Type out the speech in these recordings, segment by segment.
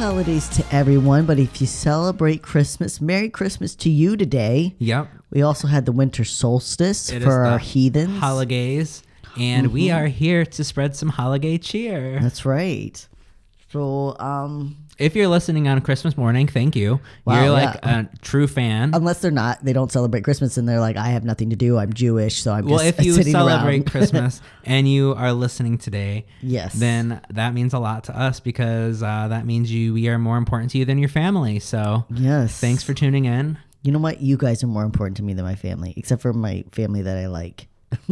Holidays to everyone. But if you celebrate Christmas, Merry Christmas to you today. Yep. We also had the winter solstice It for our heathens. Holidays. And we Mm-hmm. are here to spread some holiday cheer. That's right. So, um, If you're listening on Christmas morning, thank you. Wow, you're like yeah. a true fan. unless they're not, they don't celebrate Christmas, and they're like, I have nothing to do. I'm Jewish, so I'm well, if you celebrate. Christmas and you are listening today, Yes. then that means a lot to us because uh, that means you we are more important to you than your family. So yes. thanks for tuning in. You know what? You guys are more important to me than my family, except for my family that I like.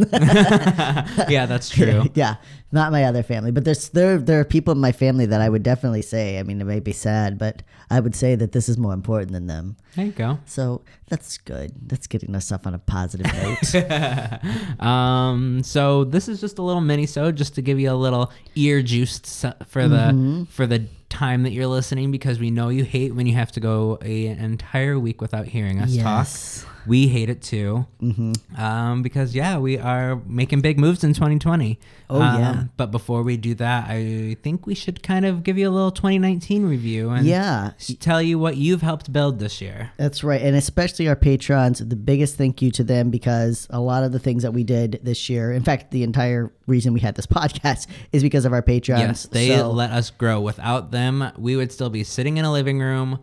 yeah, that's true. yeah, not my other family, but there's there there are people in my family that I would definitely say. I mean, it may be sad, but I would say that this is more important than them. There you go. So that's good. That's getting us off on a positive note. Um, so this is just a little mini so just to give you a little ear juice for the Mm-hmm. for the time that you're listening because we know you hate when you have to go a, an entire week without hearing us Yes. talk. We hate it too. Mm-hmm. Um, because yeah, we are making big moves in 2020. Oh, Um, yeah. But before we do that, I think we should kind of give you a little 2019 review and yeah, tell you what you've helped build this year. That's right. And especially our patrons, the biggest thank you to them because a lot of the things that we did this year, in fact, the entire reason we had this podcast is because of our patrons. Yes, they So- let us grow. Without them, we would still be sitting in a living room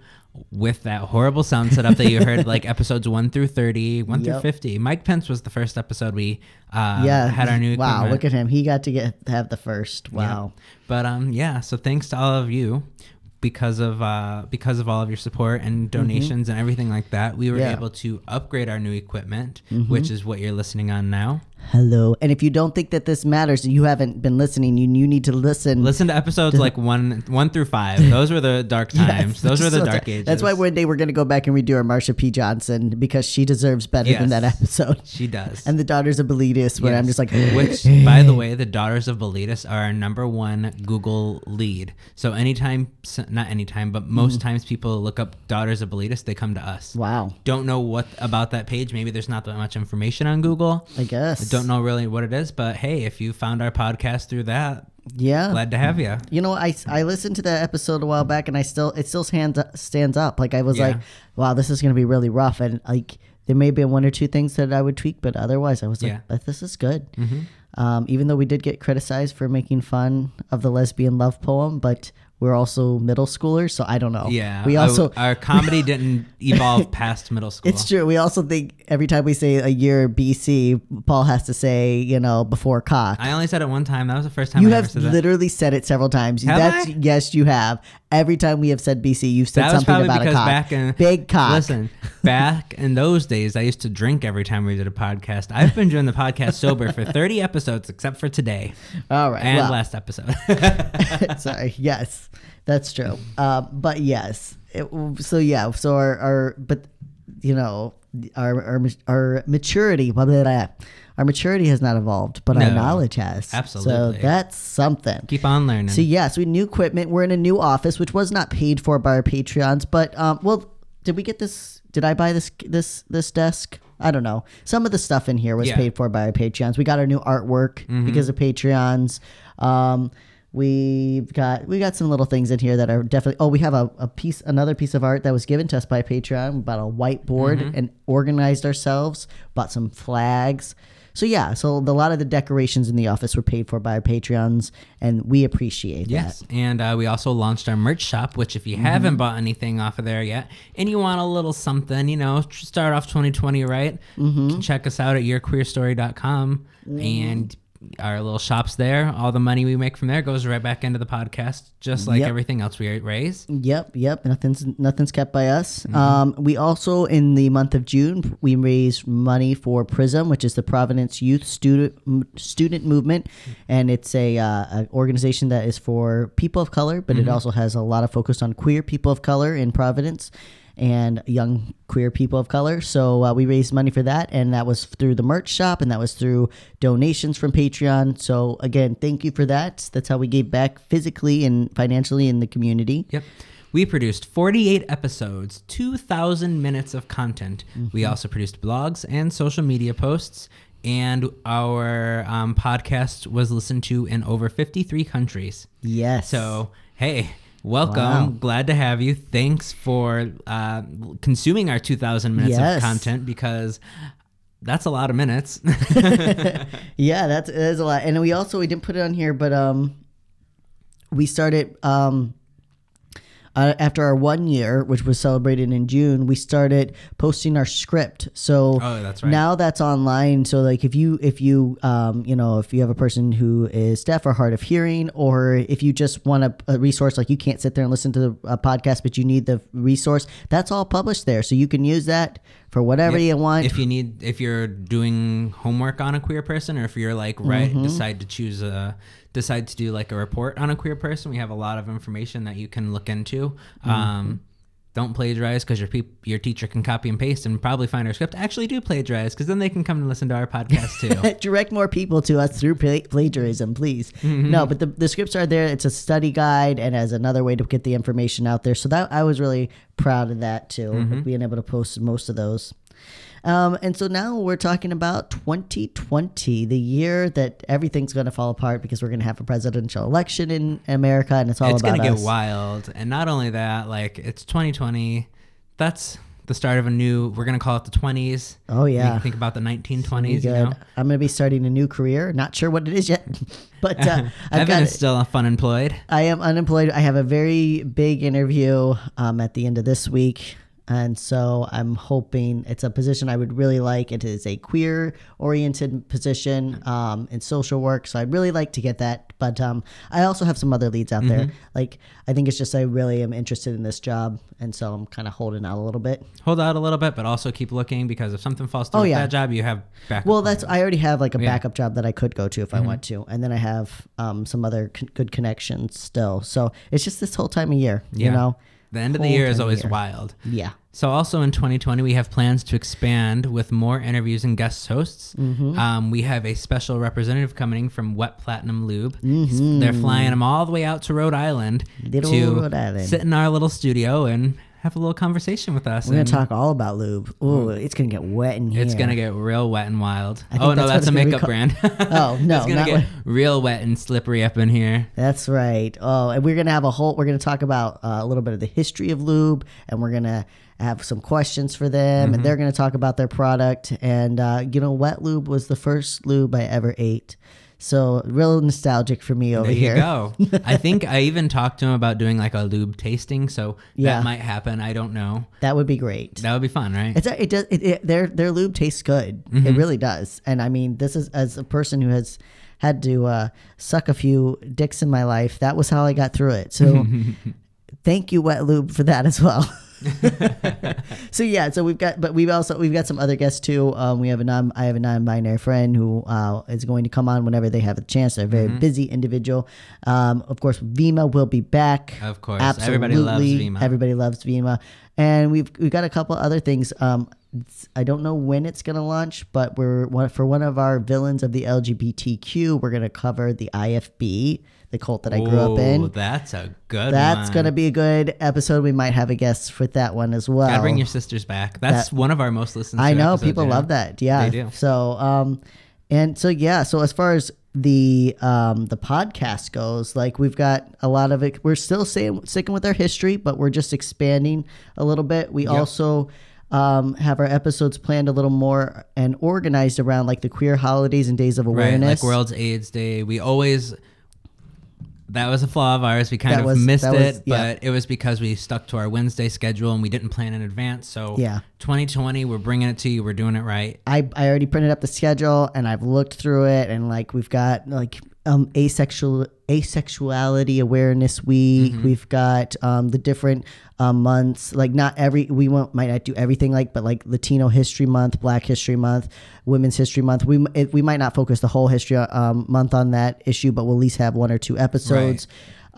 with that horrible sound setup that you heard, like episodes one through thirty, one through Yep. fifty. Mike Pence was the first episode we uh, yeah, had our new Wow, look at him. He got to get have the first. Yeah. Wow. But um, yeah. So thanks to all of you. Because of uh, because of all of your support and donations and everything like that, we were Mm-hmm. Yeah. Mm-hmm. able to upgrade our new equipment, which is what you're listening on now. Hello. And if you don't think that this matters, you haven't been listening. You you need to listen. Listen to episodes like one one through five. Those were the dark times. Those were the So dark ages. That's why one day we're going to go back and redo our Marsha P. Johnson because she deserves better than that episode. she does. And the Daughters of Bilitis, where I'm just like, which, by the way, the Daughters of Bilitis are our number one Google lead. So anytime, not anytime, but most mm. times people look up Daughters of Bilitis, they come to us. wow, Don't know what about that page. Maybe there's not that much information on Google. I guess. Don't know really what it is, but hey, if you found our podcast through that, Yeah. glad to have you. You know, I, I listened to that episode a while back, and I still it still stands stands up. Like I was Yeah. like, wow, this is gonna be really rough, and like there may be one or two things that I would tweak, but otherwise, I was like, Yeah. "But this is good. Um, even though we did get criticized for making fun of the lesbian love poem, but we're also middle schoolers, so I don't know. Yeah. we our- also. our, comedy didn't evolve past middle school. it's true. We also think every time we say a year BC, Paul has to say, you know, before cock. I only said it one time. That was the first time You I ever have said that. literally said it several times. Have That's I? yes, you have. Every time we have said BC, you've said That something probably about a because cock. back in Big cock. Listen, back in those days, I used to drink every time we did a podcast. I've been doing the podcast sober for 30 episodes, except for today All right. and well, last episode. sorry. Yes, that's true. Um, but yes. It, so yeah. So our, our but you know our our our maturity. Blah, blah, blah, our maturity has not evolved, but our knowledge has. Absolutely. So that's something. Keep on learning. So yes, we new equipment. We're in a new office, which was not paid for by our Patreons. But um, well, did we get this? Did I buy this this this desk? I don't know. Some of the stuff in here was Yeah. Mm-hmm. paid for by our Patreons. We got our new artwork because of Patreons. Um, we've got we got some little things in here that are definitely. Oh, we have a, a piece, another piece of art that was given to us by Patreon. We bought a whiteboard Mm-hmm. and organized ourselves. Bought some flags. So yeah, so the, a lot of the decorations in the office were paid for by our Patreons, and we appreciate Yes, that. and uh, we also launched our merch shop, which if you Mm-hmm. haven't bought anything off of there yet, and you want a little something, you know, start off 2020 right, Mm-hmm. check us out at yourqueerstory.com and our little shops there. All the money we make from there goes right back into the podcast, just like Yep. everything else we raise. Yep, yep. Nothing's nothing's kept by us. Um, we also in the month of June we raised money for PrYSM, which is the Providence Youth Student Student Movement, and it's a, uh, a organization that is for people of color, but it also has a lot of focus on queer people of color in Providence and young queer people of color. So uh, we raised money for that, and that was through the merch shop, and that was through donations from Patreon. So again, thank you for that. That's how we gave back physically and financially in the community. Yep. We produced 48 episodes, 2,000 minutes of content. We Mm-hmm. also produced blogs and social media posts, and our um, podcast was listened to in over 53 countries. Yes. So, hey, Welcome. Wow. Glad to have you. Thanks for uh, consuming our 2,000 minutes Yes. of content because that's a lot of minutes. Yeah, that's that is a lot. And we also we didn't put it on here, but um, we started um. Uh, after our one year, which was celebrated in June, we started posting our script. So Oh, that's right. now that's online. So like if you if you um, you know if you have a person who is deaf or hard of hearing, or if you just want a, a resource like you can't sit there and listen to a podcast, but you need the resource, that's all published there. So you can use that for whatever you want. if you need, if you're doing homework on a queer person, or if you're like right, Mm-hmm. decide to choose a, decide to do like a report on a queer person, we have a lot of information that you can look into. Mm-hmm. Um, don't plagiarize because your peop- your teacher can copy and paste and probably find our script. Actually, do plagiarize because then they can come and listen to our podcast too. direct more people to us through pla- plagiarism, please. Mm-hmm. No, but the, the scripts are there. It's a study guide and as another way to get the information out there. So that I was really proud of that too, Mm-hmm. being able to post most of those. Um, and so now we're talking about 2020, the year that everything's going to fall apart because we're going to have a presidential election in America, and it's all it's about It's gonna get wild and not only that like it's 2020 that's the start of a new we're gonna call it the 20s Oh yeah. think about the 1920s Be you know I'm going to be starting a new career. Not sure what it is yet, but uh, I've got is still fun employed I am unemployed. I have a very big interview um, at the end of this week. And so I'm hoping it's a position I would really like. It is a queer oriented position um, in social work. So I'd really like to get that. But um, I also have some other leads out Mm-hmm. there. Like, I think it's just I really am interested in this job. And so I'm kind of holding out a little bit. hold out a little bit but also keep looking because if something falls through Oh, yeah. that job you have back Well, that's I already have like a Yeah. backup job that I could go to if Mm-hmm. I want to, and then I have um, some other con- good connections still. So it's just this whole time of year, you know. The end of the year is always year. wild Yeah. So also in 2020, we have plans to expand with more interviews and guest hosts. Mm-hmm. Um, we have a special representative coming from Wet Platinum Lube. Mm-hmm. They're flying them all the way out to Rhode Island Little to Rhode Island. sit in our little studio and have a little conversation with us. We're gonna talk all about lube. Ooh, it's gonna get wet in here. It's gonna get real wet and wild. Oh no, that's what that's a makeup brand. Oh, no, it's gonna get what- real wet and slippery up in here. That's right. Oh, and we're gonna have a whole. We're gonna talk about uh, a little bit of the history of lube, and we're gonna have some questions for them, Mm-hmm. and they're gonna talk about their product. And uh, you know, wet lube was the first lube I ever ate, so real nostalgic for me over There you here. go. I think I even talked to him about doing like a lube tasting, so Yeah. that might happen. I don't know. That would be great. That would be fun, right? It's a, it does it, it their their lube tastes good. Mm-hmm. It really does. And I mean, this is as a person who has had to uh, suck a few dicks in my life. That was how I got through it. So thank you, Wet Lube, for that as well. so yeah, so we've got, but we've also we've got some other guests too. Um, we have a non, I have a non-binary friend who uh, is going to come on whenever they have a chance. They're a very Mm-hmm. busy individual. Um, of course, Vima will be back. Of course. Absolutely. Everybody loves Vima. Everybody loves Vima. And we've we've got a couple other things. Um, I don't know when it's gonna launch, but we're for one of our villains of the LGBTQ. We're gonna cover the IFB, the cult that I grew up in. That's a good That's one. gonna be a good episode. We might have a guest for that one as well. Gotta bring your sisters back. That's one of our most listened to I know people love that. Yeah, They do. So, um, and so yeah. So as far as the um the podcast goes, like we've got a lot of it. We're still saying sticking with our history, but we're just expanding a little bit. We also um have our episodes planned a little more and organized around like the queer holidays and days of Right, awareness. like World's AIDS Day. We always that was a flaw of ours. We kind That of was- missed that was- it, yeah. but it was because we stuck to our Wednesday schedule and we didn't plan in advance. So Yeah. 2020, we're bringing it to you. We're doing it right. I, I already printed up the schedule and I've looked through it and like we've got like um asexual asexuality awareness week. Mm-hmm. We've got um the different um, months like not every we won't might not do everything like but like Latino History Month, Black History Month, Women's History Month. We it, we might not focus the whole history um, month on that issue, but we'll at least have one or two episodes.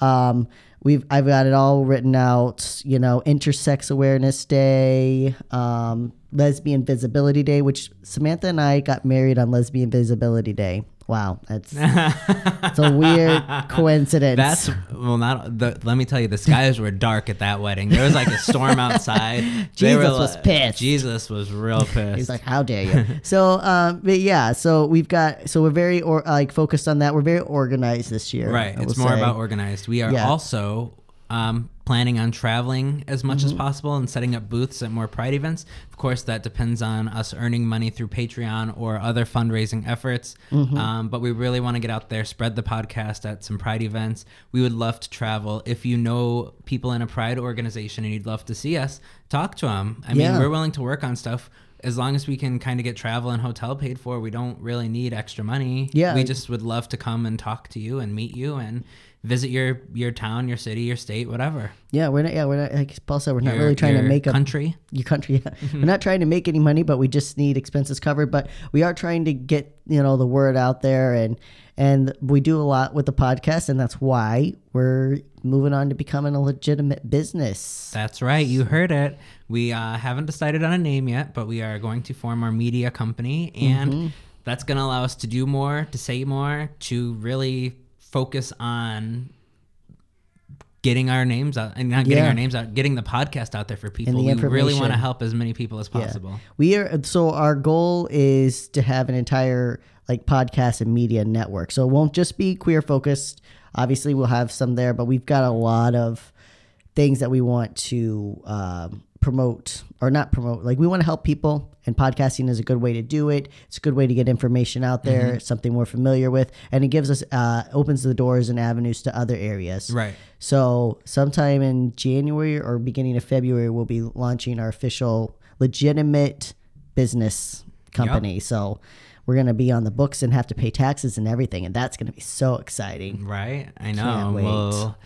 Um, we've I've got it all written out. You know, Intersex Awareness Day, um, Lesbian Visibility Day, which Samantha and I got married on Lesbian Visibility Day. Wow, that's it's a weird coincidence. That's well, not. The, let me tell you, the skies were dark at that wedding. There was like a storm outside. They were Jesus was pissed. Jesus was real pissed. He's like, "How dare you?" so, um, but yeah, so we've got, so we're very or like focused on that. We're very organized this year. Right. It's more say. about organized. We are Yeah. also um, planning on traveling as much Mm-hmm. as possible and setting up booths at more Pride events. Of course, that depends on us earning money through Patreon or other fundraising efforts. Mm-hmm. Um, but we really want to get out there, spread the podcast at some Pride events. We would love to travel. If you know people in a Pride organization and you'd love to see us, talk to them. I Yeah. mean, we're willing to work on stuff. As long as we can kind of get travel and hotel paid for, we don't really need extra money. Yeah. We just would love to come and talk to you and meet you and visit your your town, your city, your state, whatever. Yeah, we're not. Yeah, we're not. Like Paul said, we're not Your- really trying to make a country. your country. Yeah. We're not trying to make any money, but we just need expenses covered. But we are trying to get you know the word out there, and and we do a lot with the podcast, and that's why we're moving on to becoming a legitimate business. That's right. You heard it. We uh, haven't decided on a name yet, but we are going to form our media company, and Mm-hmm. that's going to allow us to do more, to say more, to really focus on getting our names out and not getting Yeah. our names out, getting the podcast out there for people. the we really want to help as many people as possible. We are so our goal is to have an entire like podcast and media network. So it won't just be queer focused. Obviously, we'll have some there, but we've got a lot of things that we want to um, promote or not promote. Like we want to help people, and podcasting is a good way to do it. It's a good way to get information out there, It's something we're familiar with, and it gives us uh, opens the doors and avenues to other areas. Right. So sometime in January or beginning of February, we'll be launching our official legitimate business company. So we're gonna be on the books and have to pay taxes and everything, and that's gonna be so exciting. Right. I know. Can't wait. Well,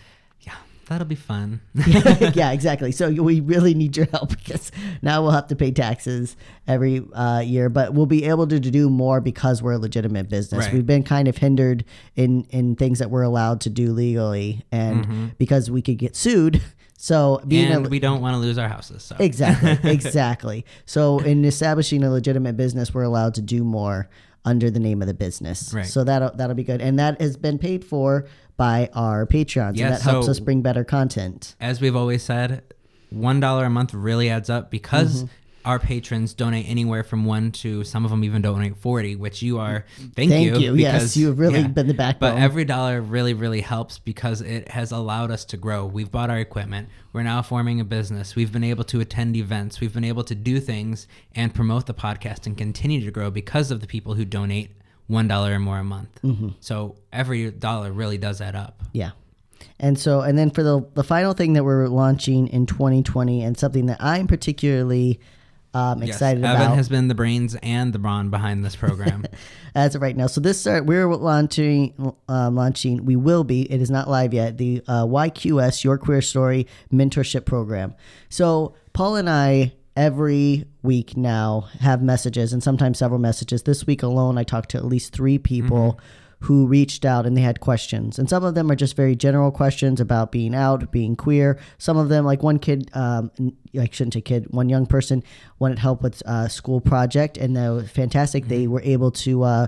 that'll be fun. yeah, exactly. So we really need your help because now we'll have to pay taxes every uh, year, but we'll be able to do more because we're a legitimate business. Right. We've been kind of hindered in in things that we're allowed to do legally, and because we could get sued. So being Mm-hmm. and a, we don't want to lose our houses. So. Exactly, exactly. So in establishing a legitimate business, we're allowed to do more under the name of the business. Right. So that'll that'll be good, and that has been paid for by our Patreons, Yeah, and that helps us bring better content. as we've always said, one dollar a month really adds up because Mm-hmm. our patrons donate anywhere from one to some of them even donate forty, which you are. Thank, Thank you. you. Yes, because- you have really been the backbone. But every dollar really, really helps because it has allowed us to grow. We've bought our equipment. We're now forming a business. We've been able to attend events. We've been able to do things and promote the podcast and continue to grow because of the people who donate one dollar or more a month. Mm-hmm. So every dollar really does add up. Yeah. And so, and then for the the final thing that we're launching in 2020, and something that I'm particularly um, excited yes, Evan about has been the brains and the brawn behind this program. as of right now. So this start, we're launching, um, launching. We will be. It is not live yet. The uh, YQS Your Queer Story Mentorship Program. So Paul and I every week now have messages and sometimes several messages. This week alone, I talked to at least three people. Who reached out and they had questions, and some of them are just very general questions about being out, being queer. Some of them, like one kid, um, I shouldn't say kid, one young person wanted help with a school project, and that was fantastic. They were able to uh,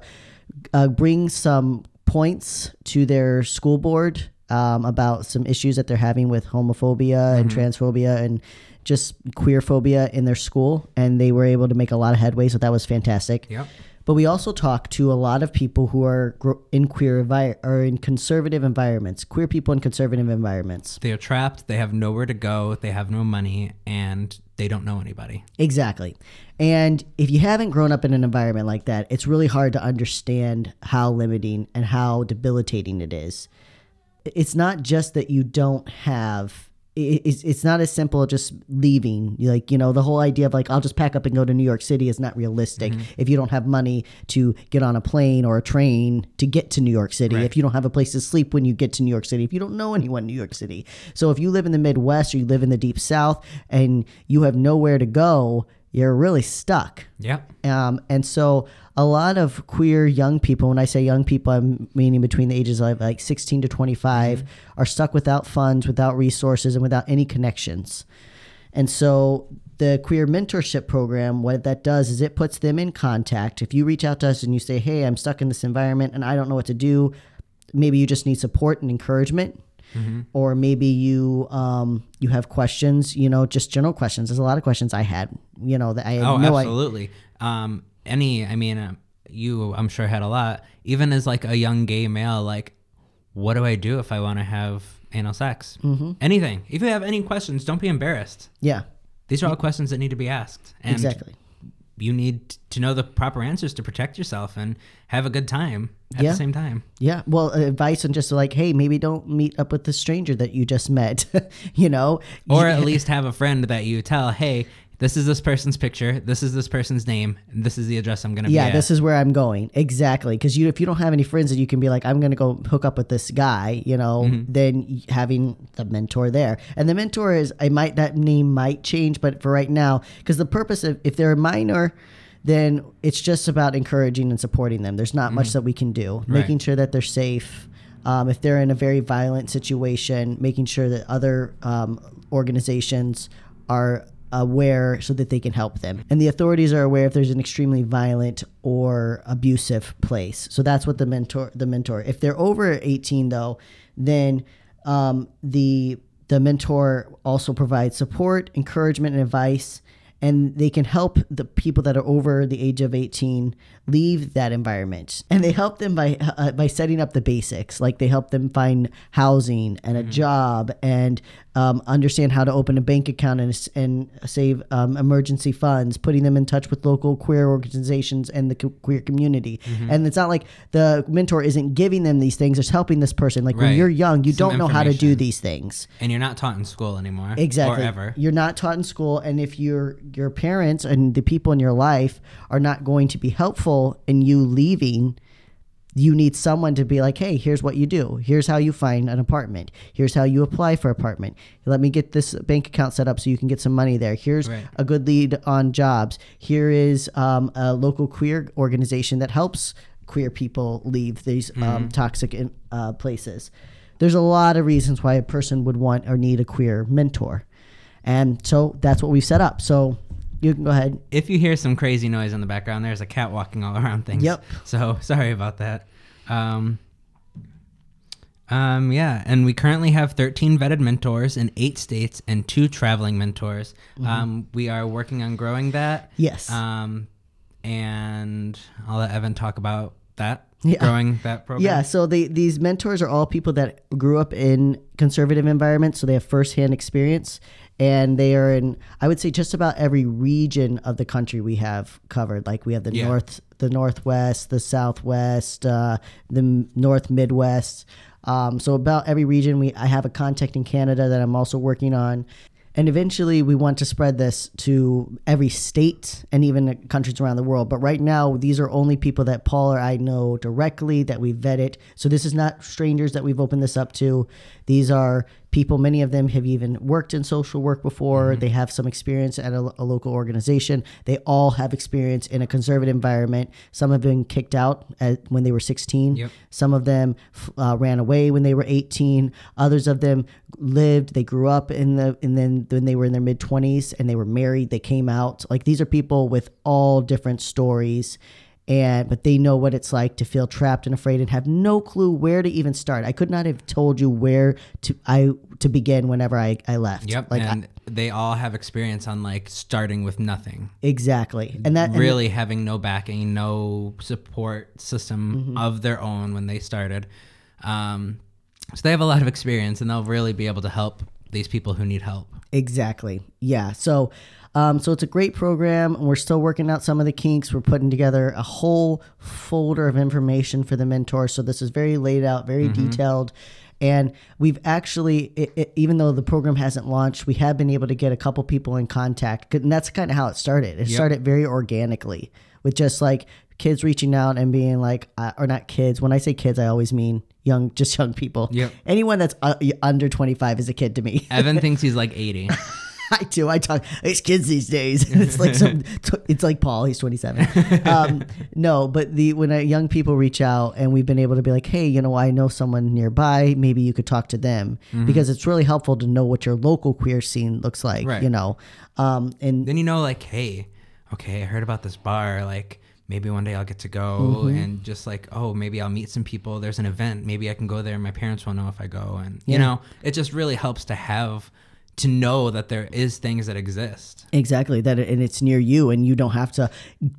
uh, bring some points to their school board um, about some issues that they're having with homophobia and transphobia and just queer phobia in their school, and they were able to make a lot of headway. So that was fantastic. Yep. But we also talked to a lot of people who are in queer or in conservative environments, queer people in conservative environments. They are trapped. They have nowhere to go. They have no money, and they don't know anybody. Exactly. And if you haven't grown up in an environment like that, it's really hard to understand how limiting and how debilitating it is. It's not just that you don't have it's, it's not as simple as just leaving. Like you know the whole idea of like i'll just pack up and go to new york city is not realistic. Mm-hmm. If you don't have money to get on a plane or a train to get to new york city if you don't have a place to sleep when you get to new york city if you don't know anyone in new york city. So if you live in the midwest or you live in the deep south and you have nowhere to go you're really stuck Yeah. um, and so a lot of queer young people, when I say young people, I'm meaning between the ages of like 16 to 25, are stuck without funds, without resources, and without any connections. And so the queer mentorship program, what that does is it puts them in contact. If you reach out to us and you say, hey, I'm stuck in this environment and I don't know what to do, maybe you just need support and encouragement. Or maybe you um, you have questions, you know, just general questions. There's a lot of questions I had, you know, that I had Oh, no absolutely. Um, any, I mean, uh, you, I'm sure had a lot. Even as like a young gay male, like, what do I do if I want to have anal sex. Mm-hmm. Anything. If you have any questions, don't be embarrassed. Yeah, These are all questions that need to be asked. And exactly. You need to know the proper answers to protect yourself and have a good time at Yeah. the same time. Yeah, well, uh, advice and just like, hey, maybe don't meet up with the stranger that you just met. you know, Or at least have a friend that you tell, hey, this is this person's picture, this is this person's name, and this is the address I'm going to yeah, be at. this is where I'm going exactly. Because you, if you don't have any friends that you can be like, I'm gonna go hook up with this guy, you know, Mm-hmm. then having the mentor there, and the mentor is, I might that name might change, but for right now, because the purpose of if they're a minor. Then it's just about encouraging and supporting them. There's not much that we can do. Making sure that they're safe, um, if they're in a very violent situation, making sure that other um, organizations are aware so that they can help them. And the authorities are aware if there's an extremely violent or abusive place. So that's what the mentor the mentor. If they're over 18 though, then um, the the mentor also provides support, encouragement, and advice and they can help the people that are over the age of 18 leave that environment. And they help them by uh, by setting up the basics. Like they help them find housing and a job and um, understand how to open a bank account and, and save um, emergency funds putting them in touch with local queer organizations and the queer community. And it's not like the mentor isn't giving them these things it's helping this person. Like when you're young you Some don't know how to do these things. And you're not taught in school anymore. Exactly. You're not taught in school, and if your your parents and the people in your life are not going to be helpful in you leaving, you need someone to be like, "Hey, here's what you do. Here's how you find an apartment. Here's how you apply for apartment. Let me get this bank account set up so you can get some money there. Here's Right. a good lead on jobs. Here is um, a local queer organization that helps queer people leave these um, toxic uh, places. There's a lot of reasons why a person would want or need a queer mentor. And so that's what we've set up. So you can go ahead. If you hear some crazy noise in the background, there's a cat walking all around things. Yep. So sorry about that. Um, um, yeah, and we currently have 13 vetted mentors in eight states and two traveling mentors. Mm-hmm. Um, we are working on growing that. Yes. Um, and I'll let Evan talk about that. Yeah. Growing that program. Yeah, so they, these mentors are all people that grew up in conservative environments, so they have firsthand experience, and they are in, I would say, just about every region of the country we have covered. Like we have the Yeah. north, the northwest, the southwest, uh, the north midwest. Um, so about every region, we I have a contact in Canada that I'm also working on. And eventually, we want to spread this to every state and even countries around the world. But right now, these are only people that Paul or I know directly that we vetted. So this is not strangers that we've opened this up to. These are people, many of them have even worked in social work before. They have some experience at a, a local organization. They all have experience in a conservative environment. Some have been kicked out at, when they were 16. Yep. Some of them uh, ran away when they were 18. Others of them lived. They grew up in the and then when they were in their mid 20s and they were married. They came out. Like these are people with all different stories. And but they know what it's like to feel trapped and afraid and have no clue where to even start. I could not have told you where to I to begin whenever I, I left. Yep. Like I- and they all have experience on like starting with nothing. exactly. And that and really having no backing, no support system Mm-hmm. of their own when they started. Um, so they have a lot of experience, and they'll really be able to help these people who need help. Exactly. Yeah. So, um, so it's a great program. and We're still working out some of the kinks. We're putting together a whole folder of information for the mentor. So this is very laid out, very detailed. And we've actually, it, it, even though the program hasn't launched, we have been able to get a couple people in contact. And that's kind of how it started. It started very organically with just like kids reaching out and being like, uh, or not kids. When I say kids, I always mean young, just young people. Yep. Anyone that's uh, under 25 is a kid to me. Evan thinks he's like 80. I do. I talk. It's kids these days. It's like some. It's like Paul. He's twenty seven. Um, no, but the when young people reach out and we've been able to be like, hey, you know, I know someone nearby. Maybe you could talk to them because it's really helpful to know what your local queer scene looks like. Right. You know, um, and then you know, like, hey, okay, I heard about this bar. Like, maybe one day I'll get to go Mm-hmm. and just like, oh, maybe I'll meet some people. There's an event. Maybe I can go there. My parents won't know if I go. And, you know, it just really helps to have to know that there is things that exist. Exactly that, and it's near you, and you don't have to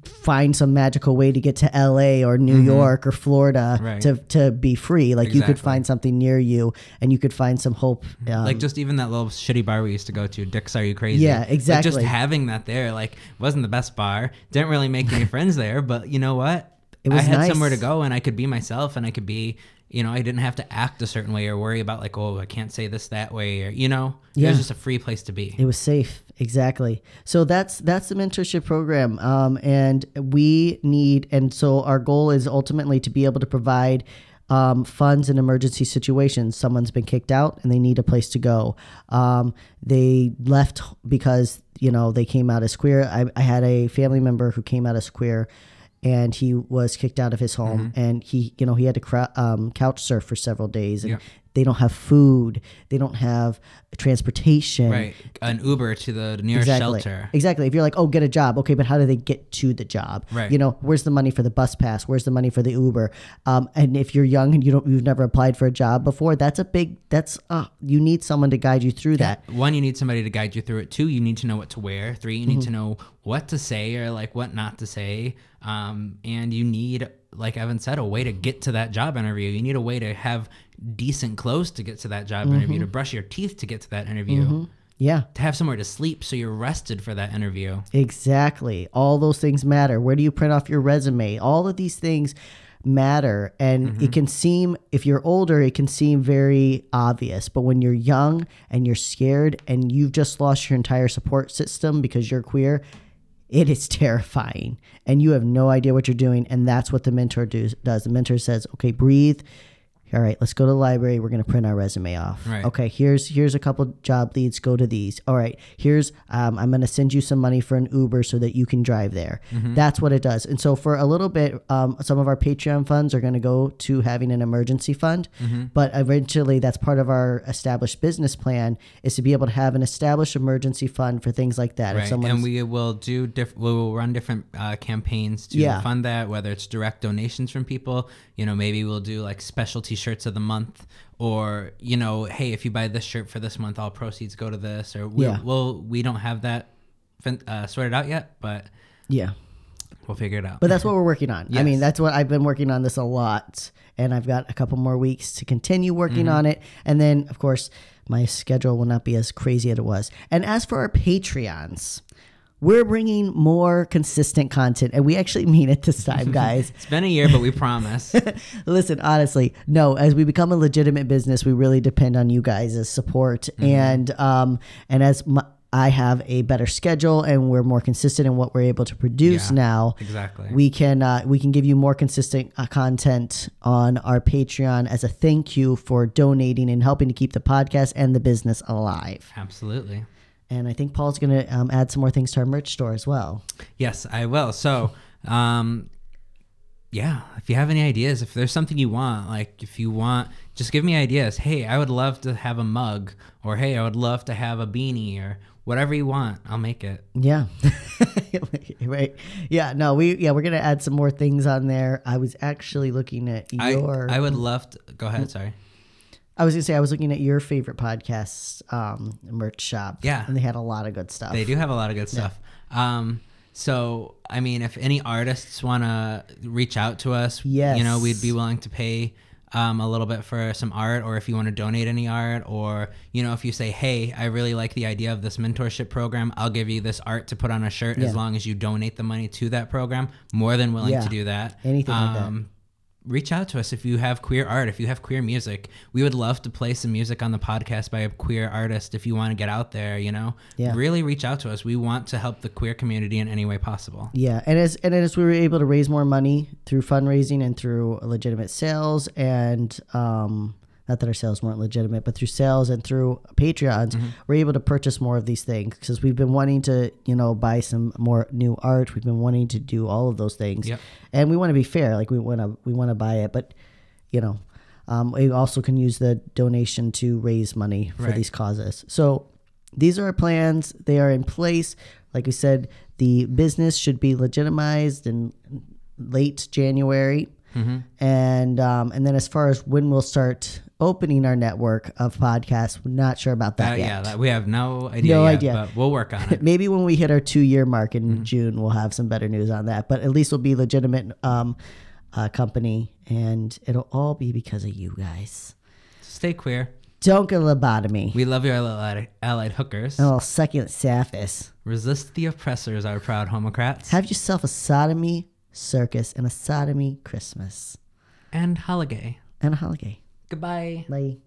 find some magical way to get to L.A. or New York or Florida Mm-hmm. Right. to to be free. Like you could find something near you, and you could find some hope. Um, like just even that little shitty bar we used to go to, Dick's Are You Crazy? Yeah, Like, exactly. just having that there, like, wasn't the best bar. Didn't really make any friends there, but you know what? It was I had nice. somewhere to go, and I could be myself, and I could be, you know, I didn't have to act a certain way or worry about like, oh, I can't say this that way, or you know, it was just a free place to be. It was safe, exactly. So that's that's the mentorship program, um, and we need, and so our goal is ultimately to be able to provide um, funds in emergency situations. Someone's been kicked out and they need a place to go. Um, they left because you know they came out as queer. I, I had a family member who came out as queer. And he was kicked out of his home, Mm-hmm. and he, you know, he had to cra- um, couch surf for several days, and Yep. They don't have food, they don't have transportation, Right, an Uber to the nearest exactly. shelter. Exactly. If you're like, oh, get a job, okay, but how do they get to the job? Right. You know, where's the money for the bus pass? Where's the money for the Uber? Um, and if you're young and you don't, you've never applied for a job before, that's a big. That's uh, you need someone to guide you through that. One, you need somebody to guide you through it. Two, you need to know what to wear. Three, you need Mm-hmm. to know what to say or like what not to say. Um, and you need, like Evan said, a way to get to that job interview. You need a way to have decent clothes to get to that job Mm-hmm. interview, to brush your teeth to get to that interview, Yeah. to have somewhere to sleep so you're rested for that interview. Exactly. All those things matter. Where do you print off your resume? All of these things matter. And Mm-hmm. it can seem, if you're older, it can seem very obvious. But when you're young and you're scared and you've just lost your entire support system because you're queer, it is terrifying. And you have no idea what you're doing. And that's what the mentor do, does. The mentor says, okay, breathe. All right, let's go to the library. We're going to print our resume off. Right. Okay, here's here's a couple job leads. Go to these. All right, here's um, I'm going to send you some money for an Uber so that you can drive there. That's what it does. And so for a little bit, um, some of our Patreon funds are going to go to having an emergency fund. But eventually, that's part of our established business plan is to be able to have an established emergency fund for things like that. Right, and we will do diff- we will run different uh, campaigns to Yeah. fund that. Whether it's direct donations from people, you know, maybe we'll do like specialty shirts of the month, or you know, hey, if you buy this shirt for this month, all proceeds go to this. Or we, Yeah. we'll we don't have that uh, sorted out yet, but yeah. we'll figure it out. But that's what we're working on. I mean, that's what I've been working on this a lot, and I've got a couple more weeks to continue working Mm-hmm. on it. And then, of course, my schedule will not be as crazy as it was. And as for our Patreons, we're bringing more consistent content, and we actually mean it this time, guys. it's been a year, but we promise. Listen, honestly, no. As we become a legitimate business, we really depend on you guys' as support, Mm-hmm. and um, and as my, I have a better schedule, and we're more consistent in what we're able to produce Yeah, now. exactly. We can uh, we can give you more consistent uh, content on our Patreon as a thank you for donating and helping to keep the podcast and the business alive. Absolutely. And I think Paul's going to um, add some more things to our merch store as well. Yes, I will. So, um, yeah, if you have any ideas, if there's something you want, like if you want, just give me ideas. Hey, I would love to have a mug, or hey, I would love to have a beanie, or whatever you want. I'll make it. Yeah. right. Yeah. No, we yeah, we're gonna add some more things on there. I was actually looking at I, your I would love to. Go ahead. Sorry. I was gonna say I was looking at your favorite podcast um merch shop. Yeah. And they had a lot of good stuff. They do have a lot of good stuff. Um, so I mean, if any artists want to reach out to us, Yes. you know, we'd be willing to pay um, a little bit for some art, or if you want to donate any art, or you know, if you say, "Hey, I really like the idea of this mentorship program. I'll give you this art to put on a shirt Yeah. as long as you donate the money to that program." More than willing Yeah. to do that. Anything like that. Reach out to us if you have queer art, if you have queer music. We would love to play some music on the podcast by a queer artist if you want to get out there, you know? Yeah. Really reach out to us. We want to help the queer community in any way possible. Yeah, and as and as we were able to raise more money through fundraising and through legitimate sales, and um, not that our sales weren't legitimate, but through sales and through Patreons, Mm-hmm. we're able to purchase more of these things because we've been wanting to, you know, buy some more new art. We've been wanting to do all of those things, Yep. and we want to be fair. Like we want to we want to buy it, but you know, um, we also can use the donation to raise money for Right. these causes. So these are our plans. They are in place. Like we said, the business should be legitimized in late January. And um, and then as far as when we'll start opening our network of podcasts. We're not sure about that Uh, yet. yeah, that, we have no idea. No yet, idea. but we'll work on it. Maybe when we hit our two year mark in Mm-hmm. June, we'll have some better news on that. But at least we'll be legitimate um, uh, company, and it'll all be because of you guys. Stay queer. Don't get a lobotomy. We love your allied, allied hookers. Oh, second Saphis. Resist the oppressors, our proud homocrats. Have yourself a sodomy circus and a sodomy Christmas and holiday. and a holiday. Goodbye. Bye.